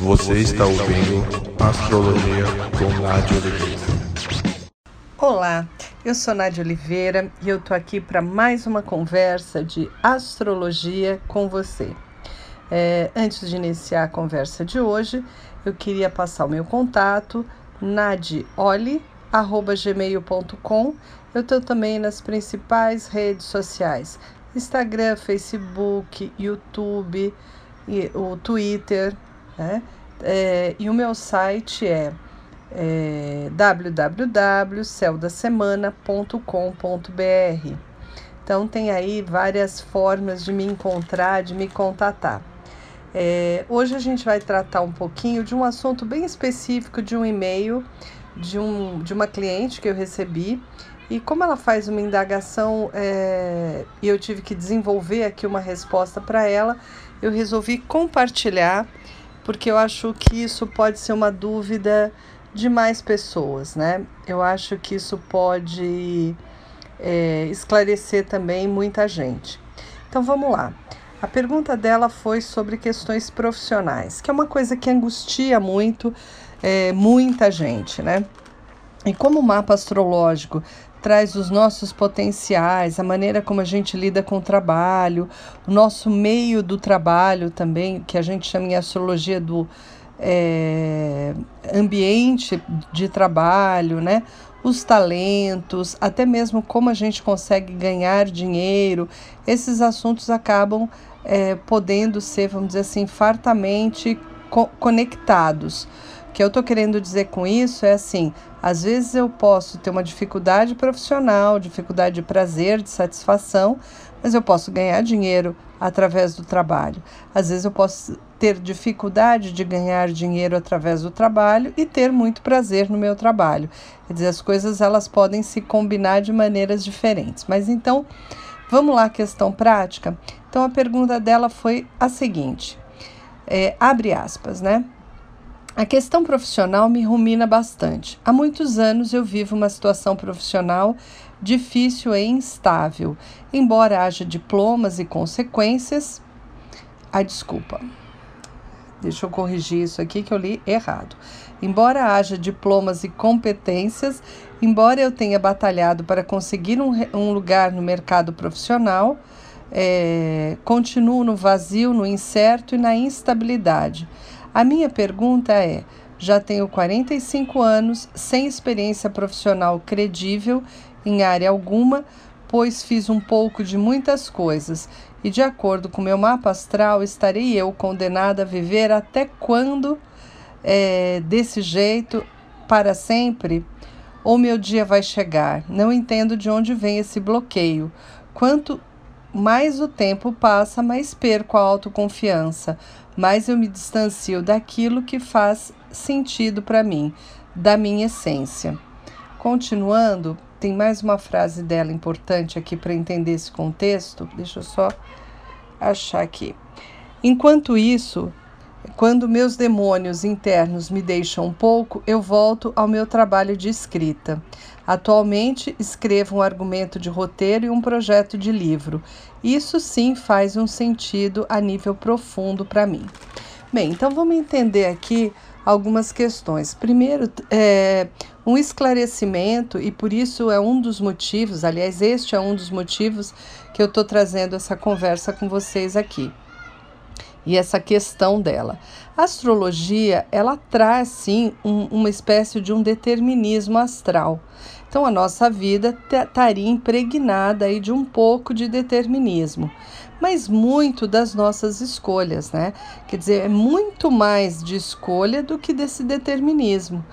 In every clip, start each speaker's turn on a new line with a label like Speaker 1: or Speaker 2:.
Speaker 1: Você está ouvindo Astrologia com Nádia Oliveira.
Speaker 2: Olá, eu sou Nádia Oliveira e eu tô aqui para mais uma conversa de astrologia com você. É, antes de iniciar a conversa de hoje, eu queria passar o meu contato, nadioli.gmail.com. Eu estou também nas principais redes sociais: Instagram, Facebook, YouTube, e o Twitter, né? É, e o meu site é, é www.celdasemana.com.br. Então tem aí várias formas de me encontrar, de me contatar. É, hoje a gente vai tratar um pouquinho de um assunto bem específico de um e-mail de, um, de uma cliente que eu recebi. E como ela faz uma indagação é, e eu tive que desenvolver aqui uma resposta para ela, eu resolvi compartilhar, porque eu acho que isso pode ser uma dúvida de mais pessoas, né? Eu acho que isso pode é, esclarecer também muita gente. Então vamos lá. A pergunta dela foi sobre questões profissionais, que é uma coisa que angustia muito é, muita gente, né? E como o mapa astrológico traz os nossos potenciais, a maneira como a gente lida com o trabalho, o nosso meio do trabalho também, que a gente chama em astrologia do é, ambiente de trabalho, né? Os talentos, até mesmo como a gente consegue ganhar dinheiro, esses assuntos acabam é, podendo ser, vamos dizer assim, fartamente co conectados. O que eu estou querendo dizer com isso é assim: às vezes eu posso ter uma dificuldade profissional, dificuldade de prazer, de satisfação, mas eu posso ganhar dinheiro através do trabalho. Às vezes eu posso ter dificuldade de ganhar dinheiro através do trabalho e ter muito prazer no meu trabalho. Quer dizer, as coisas elas podem se combinar de maneiras diferentes. Mas então, vamos lá, questão prática. Então a pergunta dela foi a seguinte: é, abre aspas, né? A questão profissional me rumina bastante. Há muitos anos eu vivo uma situação profissional difícil e instável, embora haja diplomas e consequências. Ah, desculpa. Deixa eu corrigir isso aqui que eu li errado. Embora haja diplomas e competências, embora eu tenha batalhado para conseguir um, um lugar no mercado profissional, é, continuo no vazio, no incerto e na instabilidade. A minha pergunta é: já tenho 45 anos, sem experiência profissional credível em área alguma, pois fiz um pouco de muitas coisas e, de acordo com meu mapa astral, estarei eu condenada a viver até quando é, desse jeito, para sempre? Ou meu dia vai chegar? Não entendo de onde vem esse bloqueio. Quanto mais o tempo passa, mais perco a autoconfiança mais eu me distancio daquilo que faz sentido para mim, da minha essência. Continuando, tem mais uma frase dela importante aqui para entender esse contexto. Deixa eu só achar aqui. Enquanto isso, quando meus demônios internos me deixam um pouco, eu volto ao meu trabalho de escrita. Atualmente escrevo um argumento de roteiro e um projeto de livro. Isso sim faz um sentido a nível profundo para mim. Bem, então vamos entender aqui algumas questões. Primeiro, é, um esclarecimento, e por isso é um dos motivos, aliás, este é um dos motivos que eu estou trazendo essa conversa com vocês aqui e essa questão dela. A astrologia, ela traz sim um, uma espécie de um determinismo astral. Então a nossa vida estaria impregnada aí de um pouco de determinismo, mas muito das nossas escolhas, né? Quer dizer, é muito mais de escolha do que desse determinismo.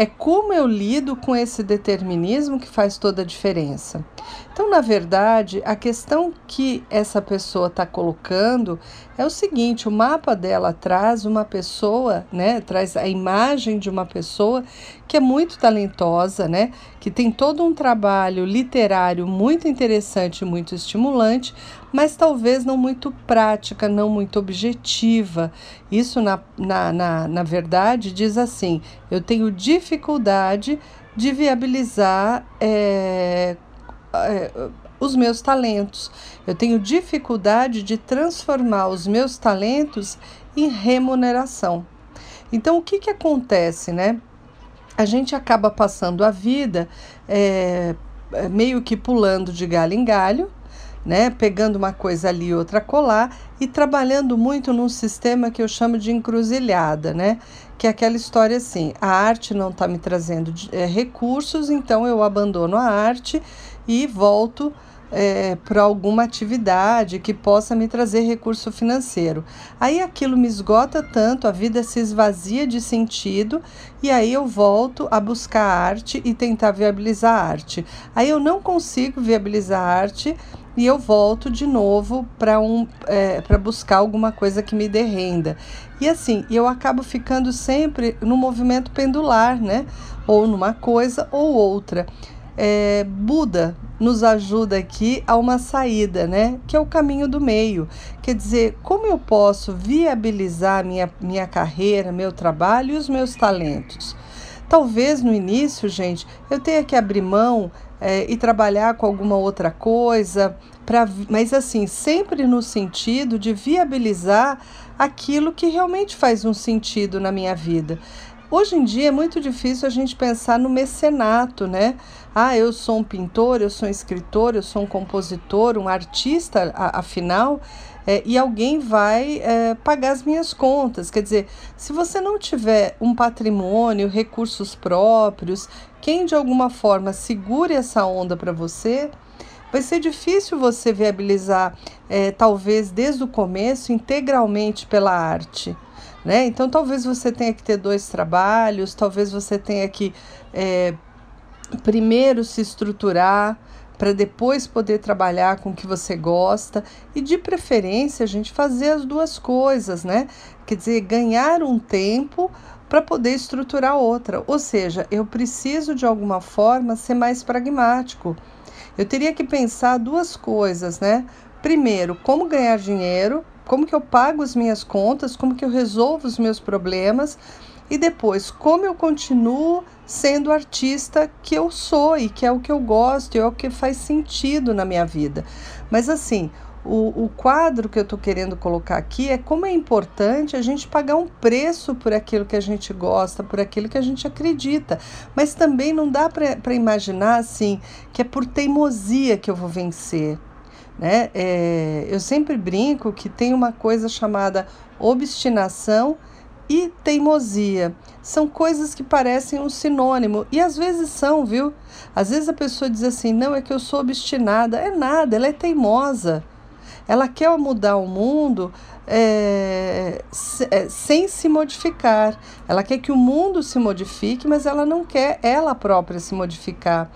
Speaker 2: É como eu lido com esse determinismo que faz toda a diferença. Então, na verdade, a questão que essa pessoa está colocando é o seguinte: o mapa dela traz uma pessoa, né? Traz a imagem de uma pessoa que é muito talentosa, né? Que tem todo um trabalho literário muito interessante, muito estimulante, mas talvez não muito prática, não muito objetiva. Isso, na, na, na, na verdade, diz assim: eu tenho dificuldade de viabilizar é, é, os meus talentos. Eu tenho dificuldade de transformar os meus talentos em remuneração. Então, o que, que acontece, né? A gente acaba passando a vida é, meio que pulando de galho em galho, né? Pegando uma coisa ali, outra colar e trabalhando muito num sistema que eu chamo de encruzilhada, né? Que é aquela história assim: a arte não está me trazendo é, recursos, então eu abandono a arte e volto é, para alguma atividade que possa me trazer recurso financeiro. Aí aquilo me esgota tanto, a vida se esvazia de sentido e aí eu volto a buscar arte e tentar viabilizar arte. Aí eu não consigo viabilizar arte e eu volto de novo para um, é, buscar alguma coisa que me dê renda. E assim, eu acabo ficando sempre no movimento pendular, né? Ou numa coisa ou outra. É, Buda nos ajuda aqui a uma saída, né? Que é o caminho do meio. Quer dizer, como eu posso viabilizar minha, minha carreira, meu trabalho e os meus talentos? Talvez no início, gente, eu tenha que abrir mão é, e trabalhar com alguma outra coisa, pra, mas assim, sempre no sentido de viabilizar aquilo que realmente faz um sentido na minha vida. Hoje em dia é muito difícil a gente pensar no mecenato, né? Ah, eu sou um pintor, eu sou um escritor, eu sou um compositor, um artista, afinal, é, e alguém vai é, pagar as minhas contas. Quer dizer, se você não tiver um patrimônio, recursos próprios, quem de alguma forma segure essa onda para você, vai ser difícil você viabilizar, é, talvez desde o começo, integralmente pela arte. Né? Então, talvez você tenha que ter dois trabalhos, talvez você tenha que é, primeiro se estruturar para depois poder trabalhar com o que você gosta e de preferência a gente fazer as duas coisas, né? Quer dizer, ganhar um tempo para poder estruturar outra. Ou seja, eu preciso de alguma forma ser mais pragmático. Eu teria que pensar duas coisas, né? Primeiro, como ganhar dinheiro, como que eu pago as minhas contas, como que eu resolvo os meus problemas e depois, como eu continuo sendo artista que eu sou e que é o que eu gosto e é o que faz sentido na minha vida. Mas assim, o, o quadro que eu estou querendo colocar aqui é como é importante a gente pagar um preço por aquilo que a gente gosta, por aquilo que a gente acredita. Mas também não dá para imaginar assim que é por teimosia que eu vou vencer. Né? É, eu sempre brinco que tem uma coisa chamada obstinação e teimosia. São coisas que parecem um sinônimo e às vezes são, viu? Às vezes a pessoa diz assim: não, é que eu sou obstinada. É nada, ela é teimosa. Ela quer mudar o mundo é, sem se modificar. Ela quer que o mundo se modifique, mas ela não quer ela própria se modificar.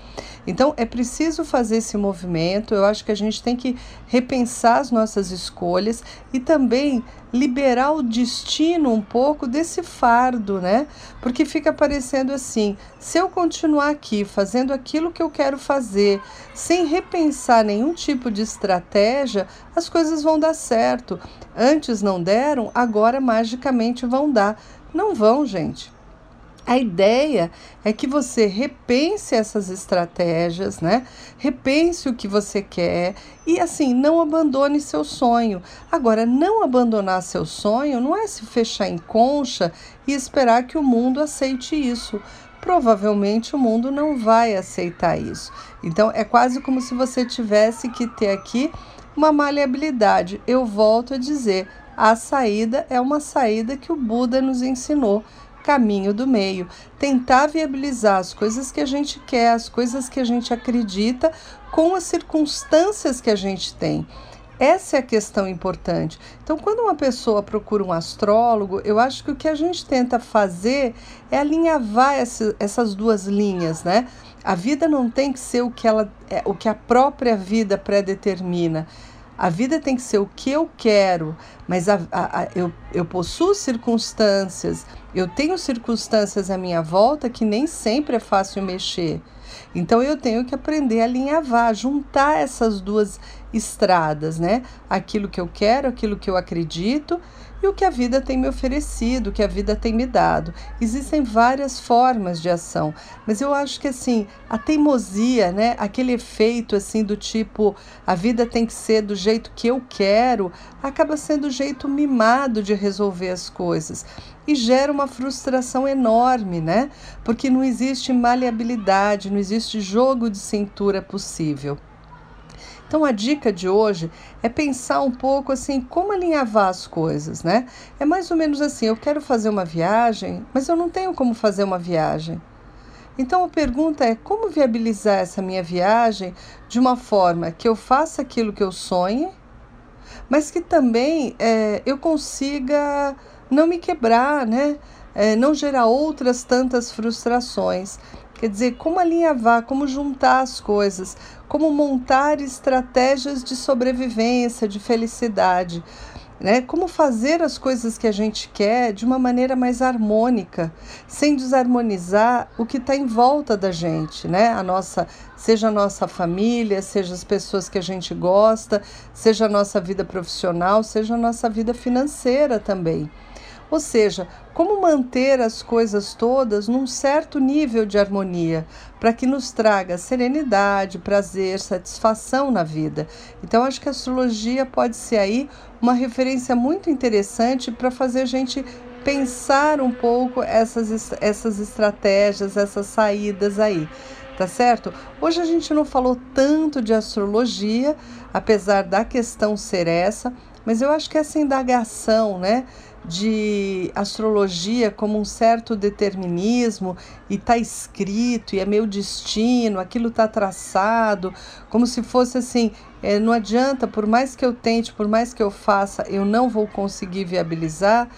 Speaker 2: Então é preciso fazer esse movimento. Eu acho que a gente tem que repensar as nossas escolhas e também liberar o destino um pouco desse fardo, né? Porque fica parecendo assim: se eu continuar aqui fazendo aquilo que eu quero fazer, sem repensar nenhum tipo de estratégia, as coisas vão dar certo. Antes não deram, agora magicamente vão dar. Não vão, gente. A ideia é que você repense essas estratégias, né? Repense o que você quer e assim, não abandone seu sonho. Agora, não abandonar seu sonho não é se fechar em concha e esperar que o mundo aceite isso. Provavelmente o mundo não vai aceitar isso. Então, é quase como se você tivesse que ter aqui uma maleabilidade. Eu volto a dizer, a saída é uma saída que o Buda nos ensinou caminho do meio, tentar viabilizar as coisas que a gente quer, as coisas que a gente acredita com as circunstâncias que a gente tem. Essa é a questão importante. Então, quando uma pessoa procura um astrólogo, eu acho que o que a gente tenta fazer é alinhavar essa, essas duas linhas, né? A vida não tem que ser o que, ela, é, o que a própria vida predetermina. A vida tem que ser o que eu quero, mas a, a, a, eu, eu possuo circunstâncias, eu tenho circunstâncias à minha volta que nem sempre é fácil mexer. Então eu tenho que aprender a alinhavar, juntar essas duas estradas, né? Aquilo que eu quero, aquilo que eu acredito e o que a vida tem me oferecido, o que a vida tem me dado. Existem várias formas de ação, mas eu acho que assim, a teimosia, né, aquele efeito assim do tipo a vida tem que ser do jeito que eu quero, acaba sendo o jeito mimado de resolver as coisas. e gera uma frustração enorme, né? Porque não existe maleabilidade, não existe jogo de cintura possível. Então a dica de hoje é pensar um pouco assim como alinhavar as coisas, né? É mais ou menos assim, eu quero fazer uma viagem, mas eu não tenho como fazer uma viagem. Então a pergunta é como viabilizar essa minha viagem de uma forma que eu faça aquilo que eu sonhe, mas que também é, eu consiga não me quebrar, né? É, não gerar outras tantas frustrações. Quer dizer, como alinhavar, como juntar as coisas, como montar estratégias de sobrevivência, de felicidade, né? Como fazer as coisas que a gente quer de uma maneira mais harmônica, sem desarmonizar o que está em volta da gente, né? A nossa, seja a nossa família, seja as pessoas que a gente gosta, seja a nossa vida profissional, seja a nossa vida financeira também. Ou seja, como manter as coisas todas num certo nível de harmonia, para que nos traga serenidade, prazer, satisfação na vida. Então, acho que a astrologia pode ser aí uma referência muito interessante para fazer a gente pensar um pouco essas, essas estratégias, essas saídas aí tá certo? Hoje a gente não falou tanto de astrologia, apesar da questão ser essa, mas eu acho que essa indagação, né, de astrologia como um certo determinismo e tá escrito e é meu destino, aquilo tá traçado, como se fosse assim, é, não adianta, por mais que eu tente, por mais que eu faça, eu não vou conseguir viabilizar.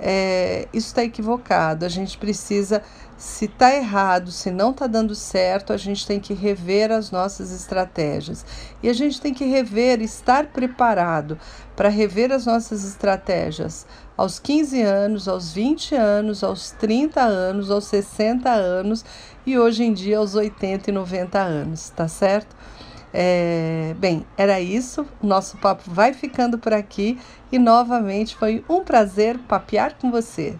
Speaker 2: É, isso está equivocado. A gente precisa se está errado, se não está dando certo, a gente tem que rever as nossas estratégias. E a gente tem que rever, estar preparado para rever as nossas estratégias aos 15 anos, aos 20 anos, aos 30 anos, aos 60 anos e hoje em dia aos 80 e 90 anos, tá certo? É, bem, era isso. Nosso papo vai ficando por aqui e novamente foi um prazer papear com você.